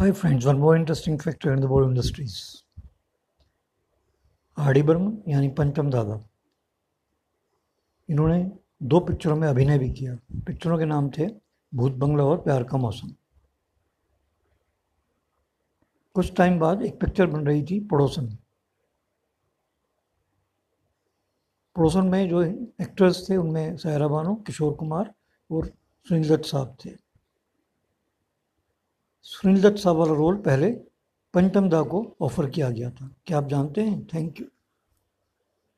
Hi friends, one more interesting factor in the Bollywood industries. R D Burman यानी पंचम दादा इन्होंने दो पिक्चरों में अभिनय भी किया। पिक्चरों के नाम थे भूत बंगला और प्यार का मौसम। कुछ टाइम बाद एक पिक्चर बन रही थी पड़ोसन पड़ोसन में जो एक्टर्स थे उनमें सायरा बानो किशोर कुमार और सुनील दत्त साहब थे। सुनील दत्त साहब वाला रोल पहले पंचम दा को ऑफ़र किया गया था। क्या आप जानते हैं? Thank you